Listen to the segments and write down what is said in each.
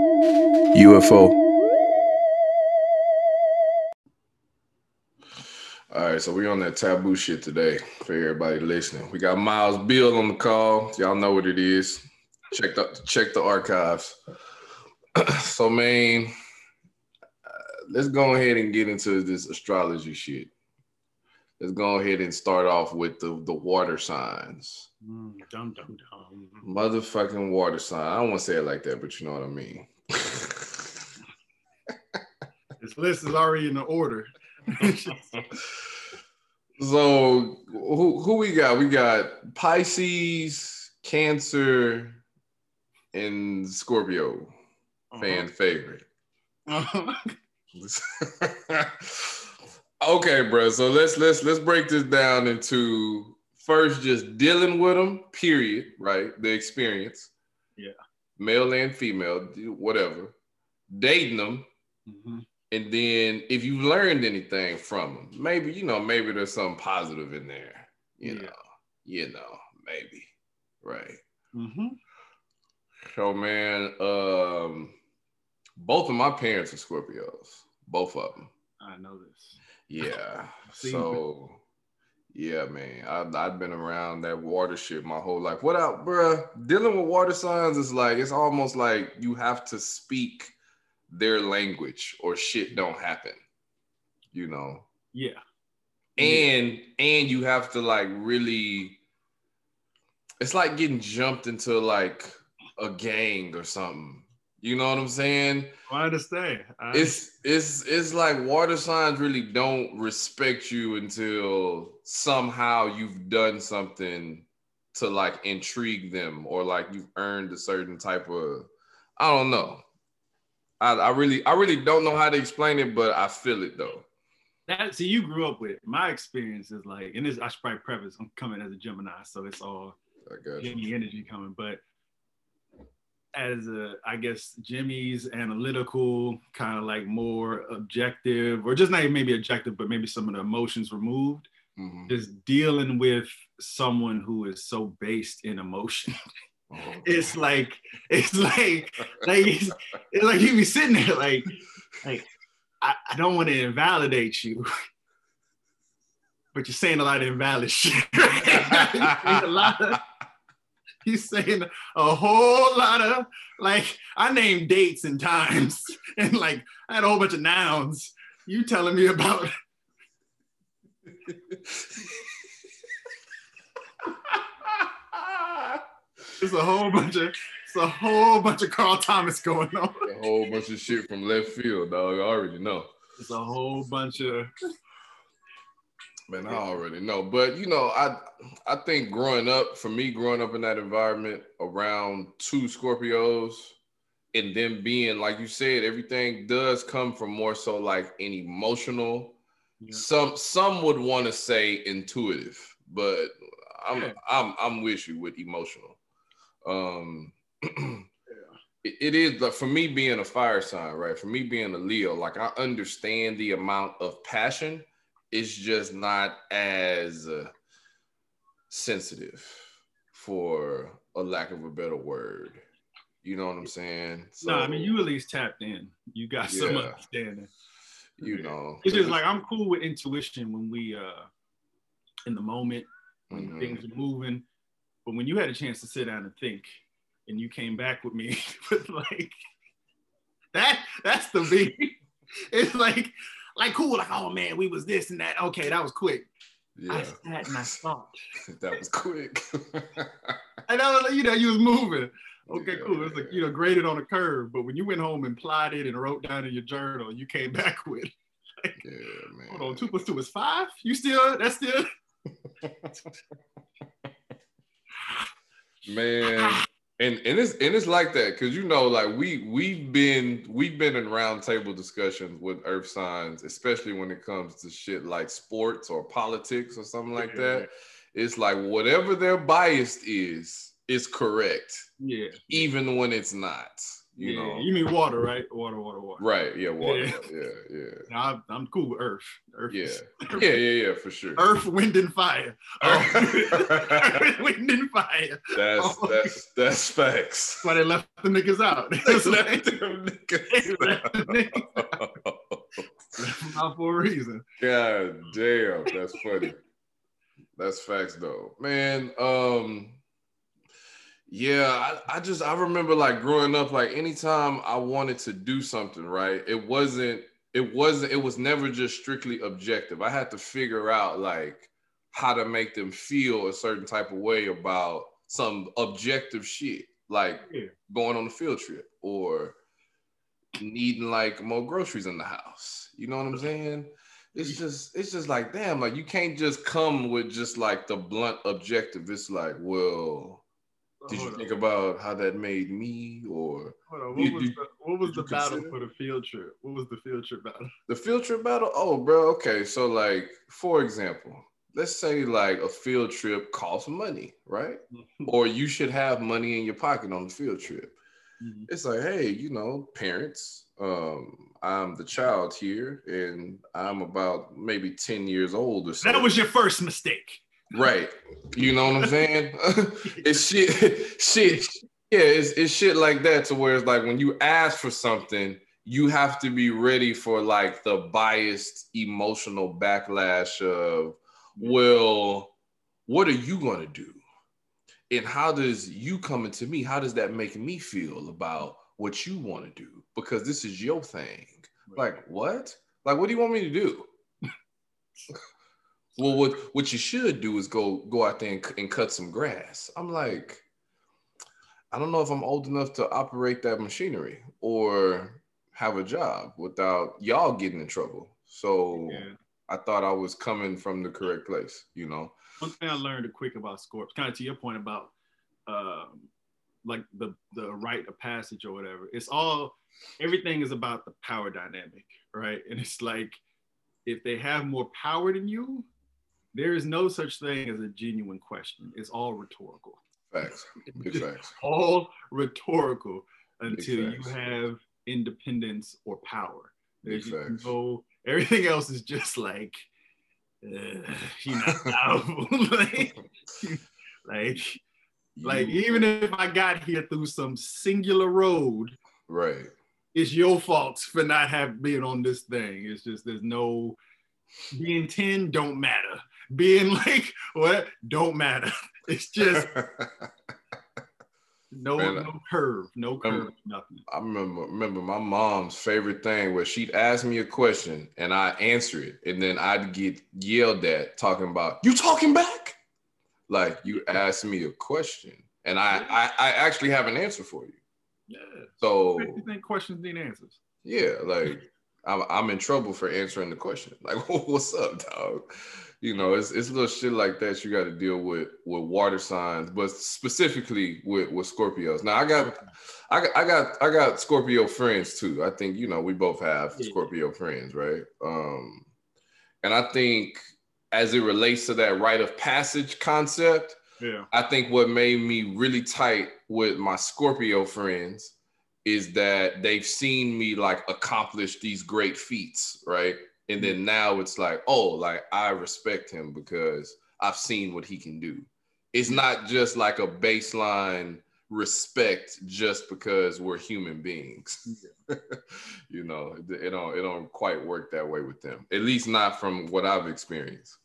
UFO. All right, so we on that taboo shit today for everybody listening. We got Miles Bill on the call. Y'all know what it is. Check the check the archives. so, man, uh, let's go ahead and get into this astrology shit. Let's go ahead and start off with the the water signs. Mm, dum dum dum. Motherfucking water sign. I don't want to say it like that, but you know what I mean. This list is already in the order. So who who we got? We got Pisces, Cancer, and Scorpio. Fan favorite. Uh-huh. okay, bro. So let's let's let's break this down into first just dealing with them. Period. Right. The experience. Yeah. Male and female, whatever. Dating them, Mhm. And then if you learned anything from them, maybe you know maybe there's something positive in there. You Yeah. know. You know. Maybe. Right. Mhm. So man, um, both of my parents are Scorpios. Both of them. I know this. Yeah. So yeah, man. I've, I've been around that water shit my whole life. What up, bruh? Dealing with water signs is like it's almost like you have to speak their language or shit don't happen. You know. Yeah. and and you have to like really it's like getting jumped into like a gang or something you know what i'm saying oh, I understand. I it's it's it's like water signs really don't respect you until somehow you've done something to like intrigue them or like you've earned a certain type of i don't know I, I really i really don't know how to explain it but i feel it though that see you grew up with my experience is like, and this I should probably preface. I'm coming as a Gemini, so it's all i got you Jimmy energy coming. But as a, I guess Jimmy's analytical, kind of like more objective, or just not even maybe objective, but maybe some of the emotions removed. Mhm. Just dealing with someone who is so based in emotion. Oh. it's like it's like like it's, it's like you be sitting there like like I, I don't want to invalidate you. But you're saying a lot of invalid shit You're a lot of he's saying a whole lot of like I named dates and times and like I had a whole bunch of nouns. You telling me about there's a whole bunch of it's a whole bunch of Carl Thomas going on a whole bunch of shit from left field, dog. I already know. It's a whole bunch of Man, I already know. But you know, I I think growing up, for me, growing up in that environment around two Scorpios, and then being like you said, everything does come from more so like an emotional. Yeah. Some some would want to say intuitive, but I'm Yeah. I'm I'm with you with emotional. Um it, it is like for me being a fire sign, right? For me being a Leo, like I understand the amount of passion. It's just not as uh, sensitive, for a lack of a better word. You know what I'm saying? no, I mean you at least tapped in. You got some Yeah. understanding. you know, It's just like I'm cool with intuition when we uh in the moment when Mhm. things are moving. But when you had a chance to sit down and think and you came back with me with like that that's the beat. It's like like cool, like oh man, we was this and that. Okay, that was quick. I yeah, sat and I thought. that was quick. And I was like, you know, you was moving. Okay, Yeah, cool. It's like, you know, graded on a curve. But when you went home and plotted and wrote down in your journal, you came back with, yeah, man. hold on, two plus two is five? You still, that's still, man and and it's and it's like that because you know like we we've been we've been in roundtable discussions with earth signs especially when it comes to shit like sports or politics or something like that. It's like whatever their bias is is correct yeah. even when it's not You yeah, know, you mean water, right? Water, water, water. right? Yeah, water. Yeah. Yeah, yeah, Now, I'm, I'm cool with Earth. Earth yeah, is- yeah, yeah, yeah, for sure. Earth, wind, and fire. Earth, wind, and fire. That's that's that's facts. That's why they left the niggas out. They left them niggas. the niggas them out for a reason. God damn, that's funny. That's facts though. Man, um yeah, I, I just I remember like growing up, like anytime I wanted to do something, right? It wasn't, it wasn't, it was never just strictly objective. I had to figure out like how to make them feel a certain type of way about some objective shit, like Yeah. going on a field trip or needing like more groceries in the house. You know what I'm saying? It's just it's just like damn, like you can't just come with just like the blunt objective. It's like, well, did you think about how that made me or hold on. you- What was you- the, what was the battle consider? for the field trip? What was the field trip battle? the field trip battle? Oh, bro, okay. So like, for example, let's say like a field trip costs money, right? or you should have money in your pocket on the field trip. Mhm. It's like, hey, you know, parents, um, I'm the child here, and I'm about maybe 10 years old or so. That was your first mistake. Right. You know what I'm saying? it's shit, shit. Yeah, it's, it's shit like that to where it's like when you ask for something, you have to be ready for like the biased emotional backlash of, well, what are you gonna do? And how does you coming to me, how does that make me feel about what you want to do? Because this is your thing. Like, what? Like, what do you want me to do? well, what what you should do is go go out there and, and cut some grass. I'm like, I don't know if I'm old enough to operate that machinery or have a job without y'all getting in trouble. So Yeah. I thought I was coming from the correct place, you know. One thing I learned quick about Scorps, kind of to your point about um, like the the rite of passage or whatever. It's all everything is about the power dynamic, right? And it's like if they have more power than you, there is no such thing as a genuine question. It's all rhetorical. Facts. Big facts. all rhetorical until you have independence or power. There's facts. go, everything else is just like, uh, you know like, like, like, even if I got here through some singular road, right. it's your fault for not have being on this thing. It's just there's no being 10 don't matter. Being like what don't matter. It's just no Man, no curve, no curve, nothing. I remember remember my mom's favorite thing was she'd ask me a question and I answer it, and then I'd get yelled at talking about you talking back, like you asked me a question, and I I, I actually have an answer for you. Yeah. So You think questions need answers? yeah, like I'm I'm in trouble for answering the question. Like what's up, dog? You know, it's it's little shit like that you got to deal with with water signs, but specifically with with Scorpios. Now I got I got I got I got Scorpio friends too. I think you know we both have. Scorpio friends, right? Um, and I think as it relates to that rite of passage concept, Yeah. I think what made me really tight with my Scorpio friends is that they've seen me like accomplish these great feats, right? And then now it's like, oh, like I respect him because I've seen what he can do. It's not just like a baseline respect just because we're human beings. you know, it, it don't it don't quite work that way with them. At least not from what I've experienced.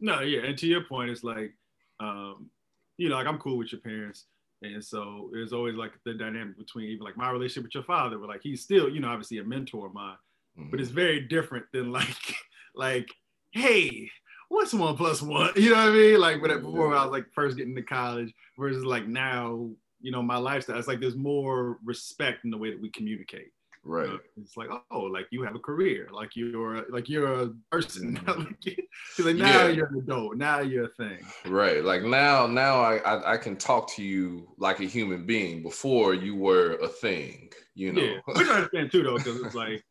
No, yeah, and to your point, it's like, um, you know, like I'm cool with your parents, and so there's always like the dynamic between even like my relationship with your father, where like he's still, you know, obviously a mentor of mine, but it's mm-hmm. very different than like, like, hey, what's one plus one? You know what I mean? Like, when mm-hmm. before when I was like first getting to college, versus like now, you know, my lifestyle. It's like there's more respect in the way that we communicate. right. Uh, it's like, oh, like you have a career, like you're like you're a person. Mm-hmm. it's like now Yeah. you're an adult. Now you're a thing. Right. Like now, now I, I I can talk to you like a human being. Before you were a thing, you know. Yeah, which I understand too, though, because it's like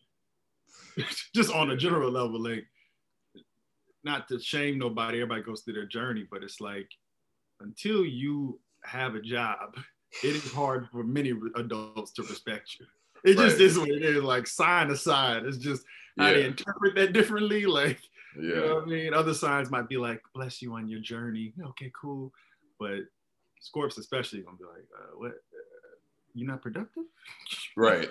just on a general level, like not to shame nobody. Everybody goes through their journey, but it's like until you have a job it is hard for many adults to respect you. It Right. just is what it is. Like sign aside. it's just how they interpret that differently. Like you know Yeah. what I mean. Other signs might be like bless you on your journey. Okay, cool. But Scorps especially gonna be like, uh, what? Uh, you not productive? Right.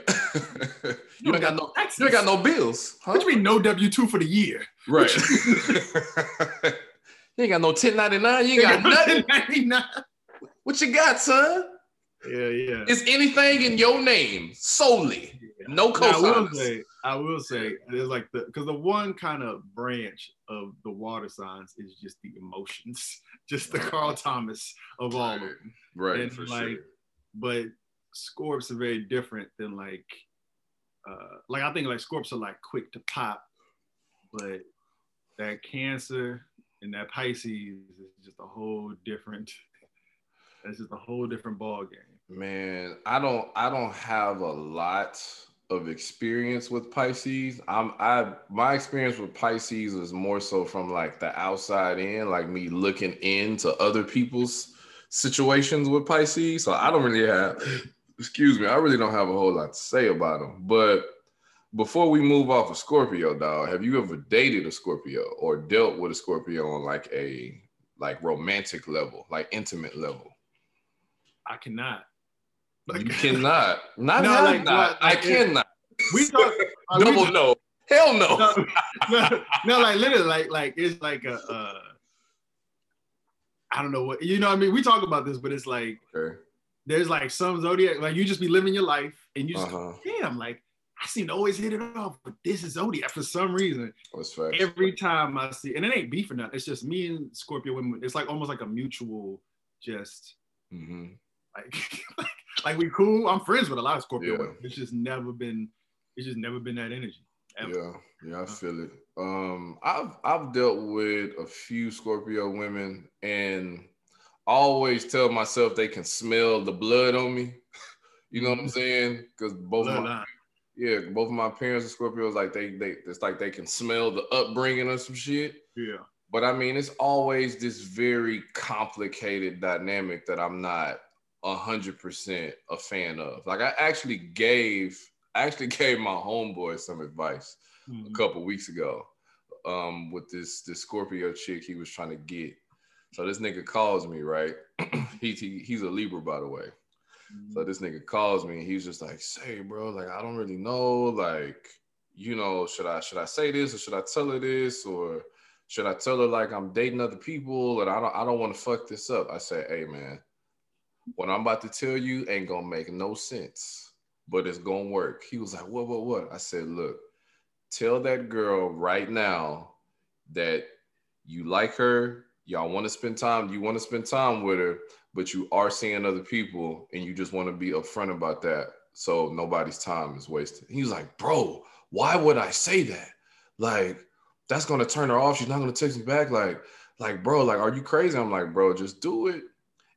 you ain't got no taxes. you ain't got no bills. Huh? What you mean no W two for the year? Right. you ain't got no 1099. You ain't got nothing. 99. What you got, son? Yeah, yeah. Is anything in your name solely? No Now, I will say, I will say, there's like the because the one kind of branch of the water signs is just the emotions, just the Carl Thomas of all of them. Right, And, for like, sure. But Scorps are very different than like, uh, like I think like Scorps are like quick to pop, but that Cancer and that Pisces is just a whole different. That's just a whole different ball game. Man, I don't I don't have a lot of experience with Pisces. I'm I my experience with Pisces is more so from like the outside in, like me looking into other people's situations with Pisces. So I don't really have excuse me, I really don't have a whole lot to say about them. But before we move off of Scorpio, dog, have you ever dated a Scorpio or dealt with a Scorpio on like a like romantic level, like intimate level? I cannot. you cannot. Not, No, like, not. what, I like, cannot. We talk. like, we Double no. Hell no. no, no, no, like literally, like like it's like a. Uh, I don't know what you know. what I mean, we talk about this, but it's like Okay. There's like some zodiac, like you just be living your life and you just Uh-huh. damn, like I seem to always hit it off, but this is zodiac for some reason. Every time I see, and it ain't beef or nothing. It's just me and Scorpio women. It's like almost like a mutual, just Mhm. like like we cool. I'm friends with a lot of Scorpio Yeah. women. It's just never been. It's just never been that energy. ever. Yeah, yeah, I feel it. Um, I've I've dealt with a few Scorpio women, and I always tell myself they can smell the blood on me. You know what I'm saying? Because both of my yeah, both of my parents are Scorpios. Like they they it's like they can smell the upbringing of some shit. Yeah. But I mean, it's always this very complicated dynamic that I'm not a hundred percent a fan of. Like I actually gave, I actually gave my homeboy some advice a Mhm. couple weeks ago, um, with this this Scorpio chick he was trying to get. So this nigga calls me, right? he, he he's a Libra, by the way. So mm-hmm. this nigga calls me and he's just like, say, bro, like I don't really know, like, you know, should I should I say this or should I tell her this or should I tell her like I'm dating other people and I don't I don't want to fuck this up. I say, hey man, what I'm about to tell you ain't gonna make no sense, but it's gonna work. He was like, what, what, what? I said, look, tell that girl right now that you like her, y'all want to spend time, you want to spend time with her, but you are seeing other people and you just want to be upfront about that so nobody's time is wasted. He was like, bro, why would I say that? Like, that's gonna turn her off. She's not gonna text me back. Like, like, bro, like, are you crazy? I'm like, bro, just do it.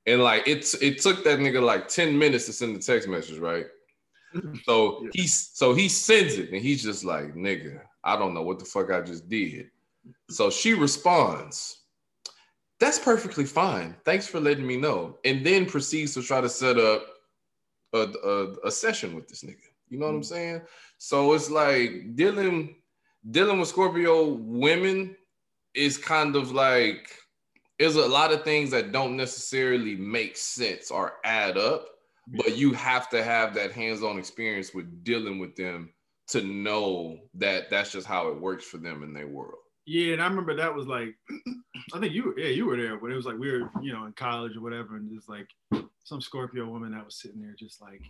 And like it's it took that nigga like 10 minutes to send the text message, right? So Yeah. he's so he sends it and he's just like, nigga, I don't know what the fuck I just did. So she responds, That's perfectly fine. Thanks for letting me know. And then proceeds to try to set up a, a, a session with this nigga. You know what I'm mm. saying? So it's like dealing dealing with Scorpio women is kind of like there's a lot of things that don't necessarily make sense or add up, but you have to have that hands-on experience with dealing with them to know that that's just how it works for them in their world. Yeah, and I remember that was like, I think you, yeah, you were there, but it was like we were, you know, in college or whatever, and just like some Scorpio woman that was sitting there, just like,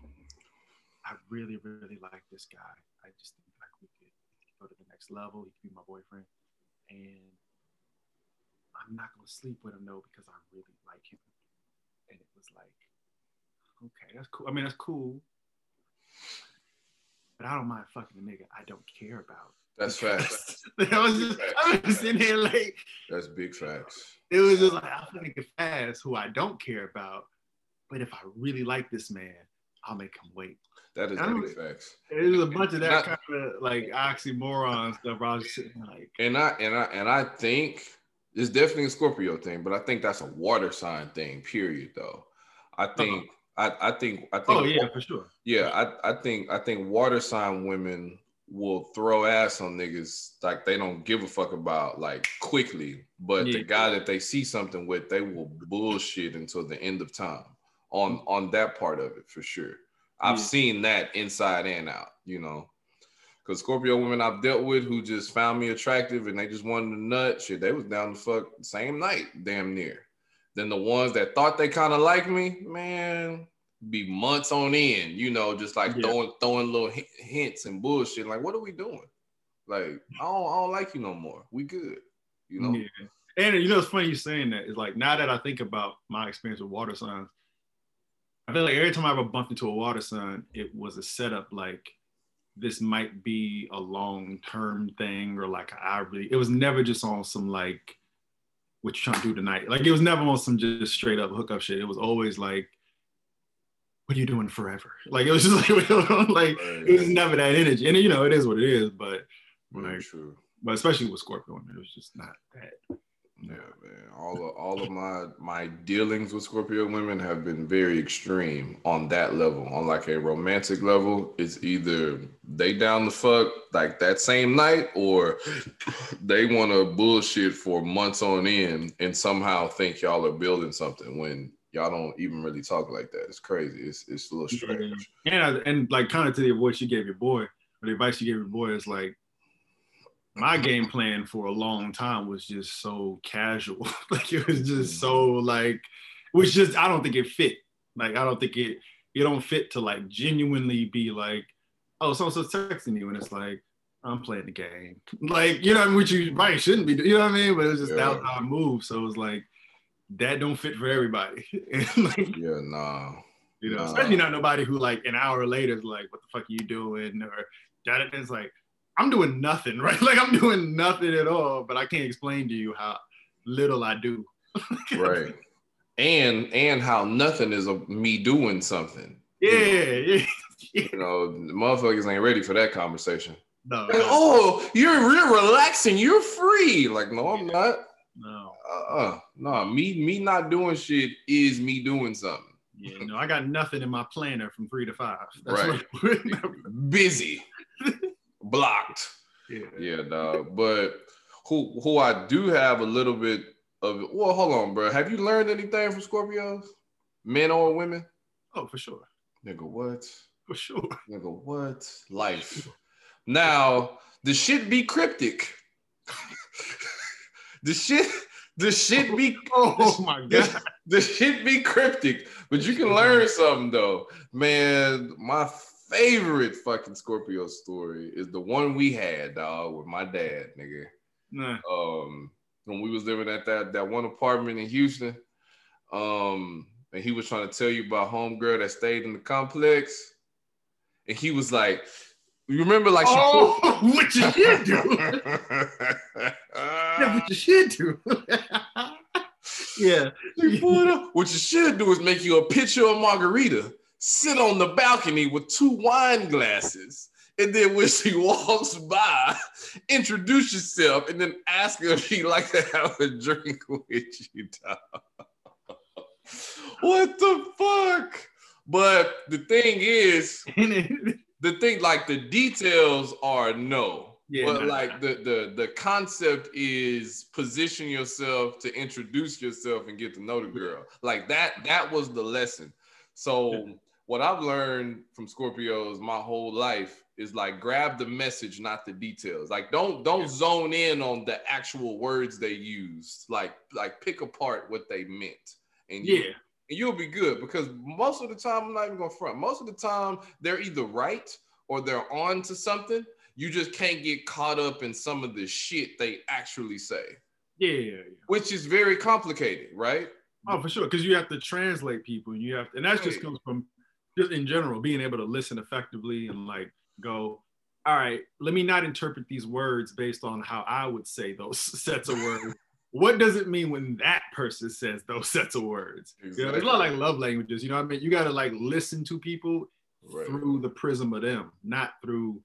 I really, really like this guy. I just think like we could go to the next level. He could be my boyfriend, and I'm not gonna sleep with him though because I really like him. And it was like, okay, that's cool. I mean, that's cool, but I don't mind fucking a nigga I don't care about. That's facts. I was just, I was sitting here like, That's big facts. it was just like I'm gonna get fast who I don't care about, but if I really like this man, I'll make him wait. That is big facts. There's a bunch of that Not- kind of like oxymoron stuff. Where I was sitting like, And I and I and I think it's definitely a Scorpio thing, but I think that's a water sign thing. Period. Though, I uh-huh. think I, I think I oh, think Oh yeah, for sure. yeah, I, I think I think water sign women will throw ass on niggas like they don't give a fuck about like quickly, but the guy that they see something with, they will bullshit until the end of time on on that part of it for sure. I've Yeah. seen that inside and out, you know. Cause Scorpio women I've dealt with who just found me attractive and they just wanted to nut, shit, they was down the fuck same night, damn near. Then the ones that thought they kind of like me, man, be months on end, you know, just like Yeah. throwing throwing little hi- hints and bullshit. Like, what are we doing? Like, I don't, I don't like you no more. We good, you know. Yeah. And you know, it's funny you saying that. It's like now that I think about my experience with water signs, I feel like every time I ever bumped into a water sign, it was a setup like this might be a long term thing or like I really. It was never just on some like what you trying to do tonight. Like it was never on some just straight up hookup shit. It was always like, what are you doing forever? Like it was just like like it was never that energy. And you know, it is what it is, but mm, like, true. but especially with Scorpio, it was just not that. Yeah, man. All of all of my my dealings with Scorpio women have been very extreme on that level. On like a romantic level, it's either they down the fuck like that same night, or they want to bullshit for months on end and somehow think y'all are building something when y'all don't even really talk like that. It's crazy. It's it's a little strange. And and like kind of to the advice you gave your boy, or the advice you gave your boy is like my game plan for a long time was just so casual. like it was just so mm-hmm. like which just I don't think it fit. Like I don't think it it don't fit to like genuinely be like, oh, so so texting you and it's like I'm playing the game. Like, you know, which you probably shouldn't be, doing, you know what I mean? But it was just Yeah. that was how I moved. So it was like that don't fit for everybody. like Yeah, nah. you know, Nah. especially not nobody who like an hour later is like, "What the fuck are you doing?" Or that it's like, I'm doing nothing, right? Like I'm doing nothing at all, but I can't explain to you how little I do. Right. And and how nothing is a, me doing something. Yeah, yeah. You know, the motherfuckers ain't ready for that conversation. No, Like, oh, you're you're relaxing, you're free. Like, no, I'm not. no. Uh uh, no, me me not doing shit is me doing something. Yeah, no, I got nothing in my planner from three to five. That's Right. Busy, blocked. yeah. Yeah, dog. But who who I do have a little bit of. Well, hold on, bro. Have you learned anything from Scorpios, men or women? Oh, for sure, Nigga, what? for sure. Nigga, what? Life. Now, the shit be cryptic. the shit, the shit be Oh my god. the, the shit be cryptic, but you can learn something though. Man, my favorite fucking Scorpio story is the one we had, dog, with my dad, nigga. Nah. Um, when we was living at that that one apartment in Houston. Um, and he was trying to tell you about homegirl that stayed in the complex. And he was like, you remember like she Oh, what you should do? yeah, what you should do. yeah. She pulled up. What you should do is make you a picture of Margarita, sit on the balcony with two wine glasses, and then when she walks by, introduce yourself, and then ask her if she'd like to have a drink with you. dog. what the fuck? But the thing is, the thing like the details are no. Yeah, but no. like the the the concept is position yourself to introduce yourself and get to know the girl. Like that that was the lesson. So what I've learned from Scorpios my whole life is like grab the message, not the details. Like don't don't zone in on the actual words they used. Like like pick apart what they meant. And yeah. And you'll be good because most of the time, I'm not even gonna front. Most of the time, they're either right or they're on to something. You just can't get caught up in some of the shit they actually say, Yeah, yeah, yeah. which is very complicated, right? Oh, for sure. Because you have to translate people. You have, to, and that just comes from just in general being able to listen effectively and like go. All right, let me not interpret these words based on how I would say those sets of words. What does it mean when that person says those sets of words? You know, it's a lot like love languages. You know what I mean? You got to like listen to people Right. through the prism of them, not through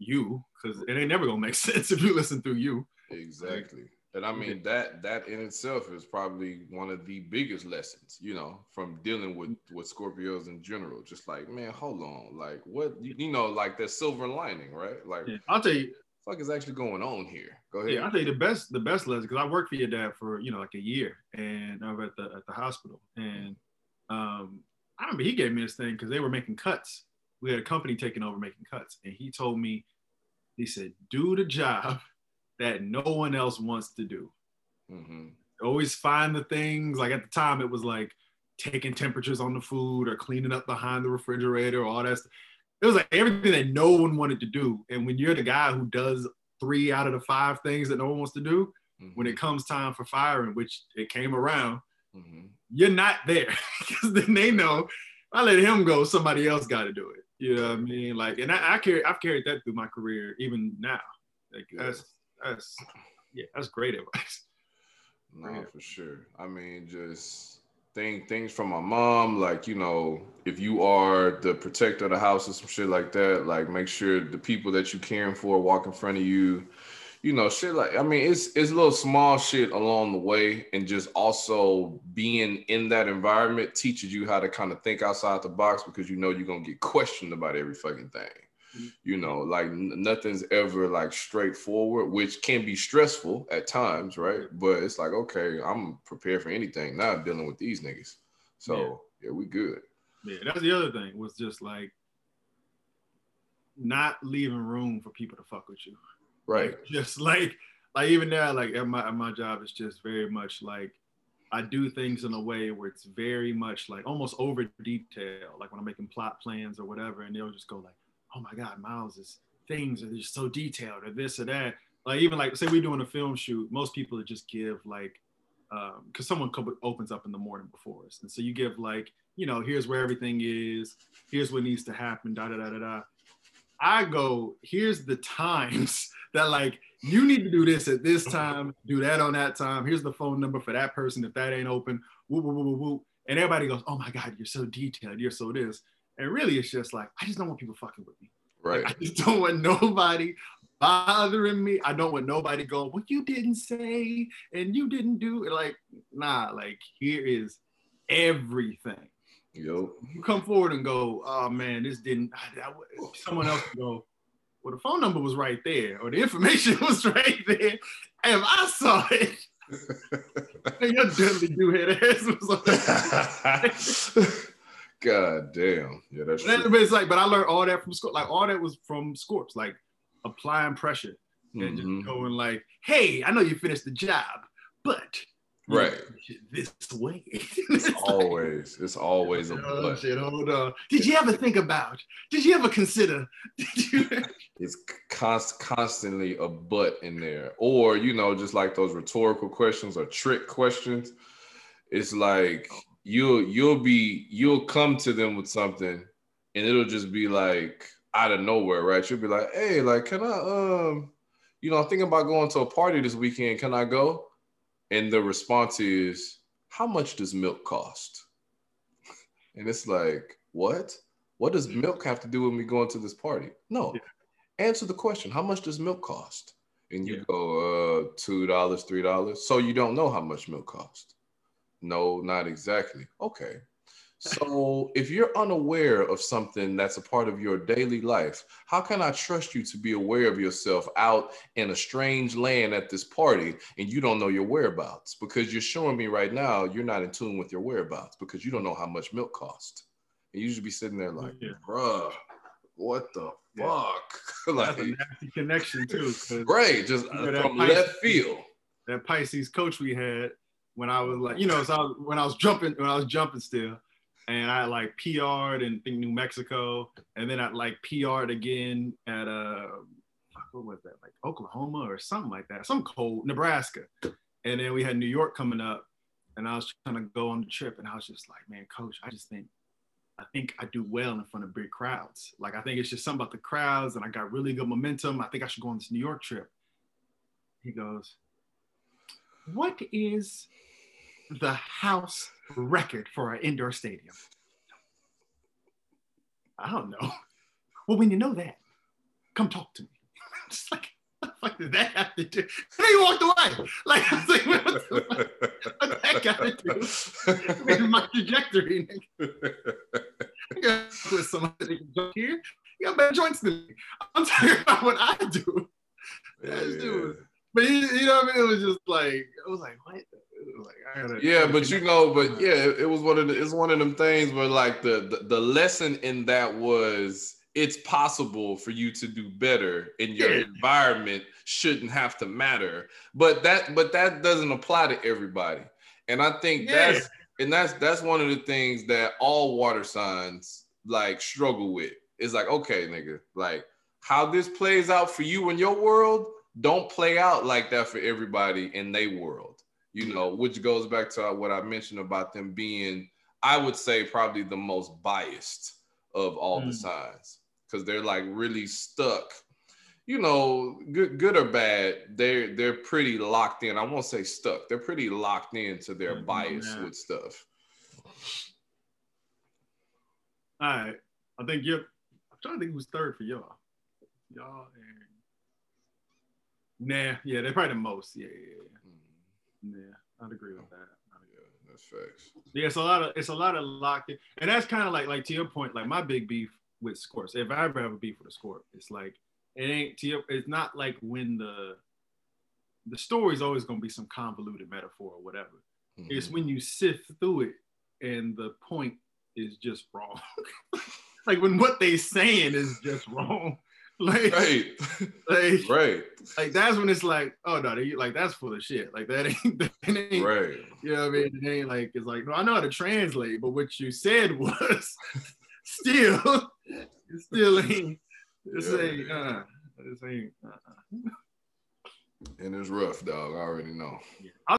you, because it ain't never gonna make sense if you listen through you. Exactly. And I mean that that in itself is probably one of the biggest lessons, you know, from dealing with with Scorpios in general. Just like, man, hold on, like what you, you know, like that silver lining, right? Like, yeah. I'll tell you, fuck is actually going on here? Go ahead. Yeah, tell you the best the best lesson because I worked for your dad for you know like a year, and I was at the at the hospital, and um, I remember he gave me this thing because they were making cuts. We had a company taking over making cuts, and he told me, he said, do the job that no one else wants to do. Mm-hmm. Always find the things like at the time it was like taking temperatures on the food or cleaning up behind the refrigerator or all that. Stuff. It was like everything that no one wanted to do. And when you're the guy who does three out of the five things that no one wants to do, mm-hmm. when it comes time for firing, which it came around, mm-hmm. you're not there because then they know I let him go, somebody else got to do it. You know what I mean? Like, and I, I carry, I've carried that through my career, even now. Like, that's that's yeah, that's great advice. No, for sure. I mean, just thing things from my mom, like you know, if you are the protector of the house or some shit like that, like make sure the people that you caring for walk in front of you. You know, shit like I mean, it's it's a little small shit along the way, and just also being in that environment teaches you how to kind of think outside the box because you know you're gonna get questioned about every fucking thing you know like nothing's ever like straightforward which can be stressful at times right? But it's like okay i'm prepared for anything not dealing with these niggas. So yeah, yeah we good. Yeah that's the other thing was just like not leaving room for people to fuck with you. Right. Like, just like like even now like at my, at my job is just very much like I do things in a way where it's very much like almost over detail, like when I'm making plot plans or whatever, and they'll just go like, oh my God, Miles's things are just so detailed or this or that. Like even like say we're doing a film shoot, most people just give like because um, someone opens up in the morning before us, and so you give like you know here's where everything is, here's what needs to happen, da da da da da. I go here's the times that like you need to do this at this time, do that on that time. Here's the phone number for that person if that ain't open. Whoop whoop whoop whoop. And everybody goes, oh my God, you're so detailed, you're so this. And really, it's just like I just don't want people fucking with me. Right. Like, I just don't want nobody bothering me. I don't want nobody going, "What you didn't say and you didn't do it." Like, nah. Like here is everything. Yo. You come forward and go, "Oh man, this didn't." I, I, someone else go. Well, the phone number was right there, or the information was right there. And if I saw it, your deadly do head ass was God damn. Yeah, that's true. But it's like, but I learned all that from school. Like all that was from Scorps, like applying pressure and mm-hmm. just going like, hey, I know you finished the job, but right this way. it's always, it's always a oh, shit, hold on. Did you ever think about? Did you ever consider? Did you? it's const, constantly a but in there, or you know, just like those rhetorical questions or trick questions. It's like you'll you'll be you'll come to them with something and it'll just be like out of nowhere, right? You'll be like, hey, like, can I um, you know, I'm thinking about going to a party this weekend. Can I go? And the response is, how much does milk cost? And it's like, what? What does milk have to do with me going to this party? No. Yeah. Answer the question. How much does milk cost? And you yeah. go, uh, two dollars, three dollars. So you don't know how much milk costs. No, not exactly. Okay. So if you're unaware of something that's a part of your daily life, how can I trust you to be aware of yourself out in a strange land at this party and you don't know your whereabouts? Because you're showing me right now you're not in tune with your whereabouts because you don't know how much milk costs. And you should be sitting there like, yeah. bruh, what the yeah. fuck? like That's a nasty connection too. Right, just from Pisces, left field. That Pisces coach we had when I was like, you know, so I was, when I was jumping, when I was jumping still, and I like PR'd in, in New Mexico, and then I like PR'd again at uh, what was that, like Oklahoma or something like that, some cold Nebraska, and then we had New York coming up, and I was trying to go on the trip, and I was just like, man, coach, I just think. I think I do well in front of big crowds. Like I think it's just something about the crowds, and I got really good momentum. I think I should go on this New York trip. He goes, "What is the house record for our indoor stadium? I don't know. Well, when you know that, come talk to me. Just like, fuck did that have to do? And he walked away. Like I was like, what, the what that got to do with my trajectory? I got with somebody here. You got better joints than me. I'm talking about what I do. Yeah. But you, you know what I mean? It was just like it was like what? Like, gotta, yeah, but you know, but yeah, it, it was one of the, it's one of them things where like the, the the lesson in that was it's possible for you to do better and your yeah. environment shouldn't have to matter. But that but that doesn't apply to everybody. And i think yeah. that's and that's that's one of the things that all water signs like struggle with. It's like okay nigga like how this plays out for you in your world don't play out like that for everybody in their world you know which goes back to what i mentioned about them being i would say probably the most biased of all mm. the signs because they're like really stuck. You know, good good or bad, they're they're pretty locked in. I won't say stuck. They're pretty locked into their mm-hmm, bias with stuff. All right, I think you're. I'm trying to think who's third for y'all. Y'all and nah, yeah, they're probably the most. Yeah, yeah, yeah. Yeah, I'd agree with that. Yeah, that's facts. Yeah, it's a lot of it's a lot of locked in, and that's kind of like like to your point. Like my big beef with Scorps, If I ever have a beef with a Scorp, it's like it ain't. to your, It's not like when the the story's always gonna be some convoluted metaphor or whatever. Mm-hmm. It's when you sift through it and the point is just wrong. like when what they saying is just wrong. Like, right, like, right. Like that's when it's like, oh no, they, like that's full of shit. Like that ain't, that ain't right. You know what I mean? It ain't like it's like, no, I know how to translate, but what you said was still, still ain't. This yeah. ain't. Uh, this ain't. Uh-uh. And it's rough, dog. I already know. Yeah.